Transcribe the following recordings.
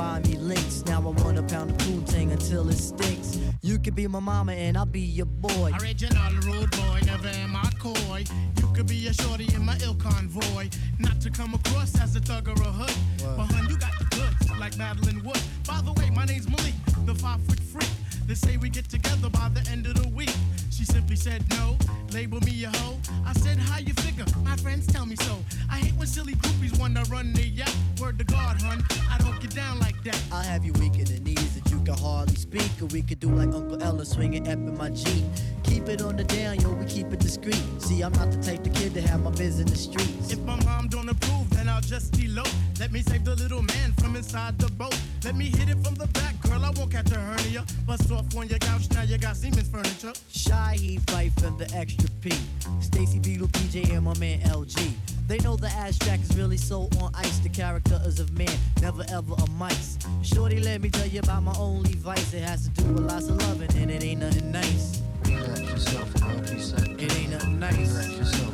buy me links. Now I wanna pound the cool thing until it stinks. You could be my mama and I'll be your boy. Original rude boy, never am I coy. You could be a shorty in my ill convoy. Not to come across as a thug or a hood. But hun, you got the goods, like Madeline Wood. By the way, my name's Malik, the five foot freak. They say we get together by the end of the week. She simply said no, label me a hoe. I said, how you figure? My friends tell me so. I hate when silly groupies wanna run the yacht. Word to God, hun, I don't get down like that. I'll have you weak in the knees that you can hardly speak. Or we could do like Uncle Ella swinging up in my Jeep. Keep it on the down, yo, we keep it discreet. See, I'm not the type of kid to have my biz in the streets. If my mom don't approve, then I'll just elope. Let me save the little man from inside the boat. Let me hit it from the back, girl. I won't catch a hernia. Bust off on your couch, now you got Seaman's furniture. Shy, he fight for the extra P. Stacy Beetle, PJ, and my man LG. They know the ass track is really so on ice. The character is of man, never ever a mice. Shorty, let me tell you about my only vice. It has to do with lots of loving, and it ain't nothing nice. Relax yourself, girl, reset. To It ain't nothing nice.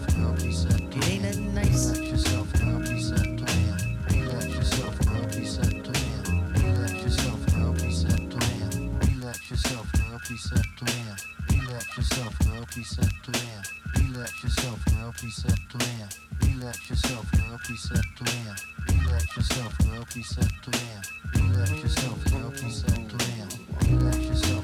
peace up to man. Relax yourself, girl, peace up to man. Relax yourself, girl, peace to man. Relax yourself, girl, peace to man. Relax yourself, girl, peace to man. Relax yourself, girl, peace to man. Relax yourself.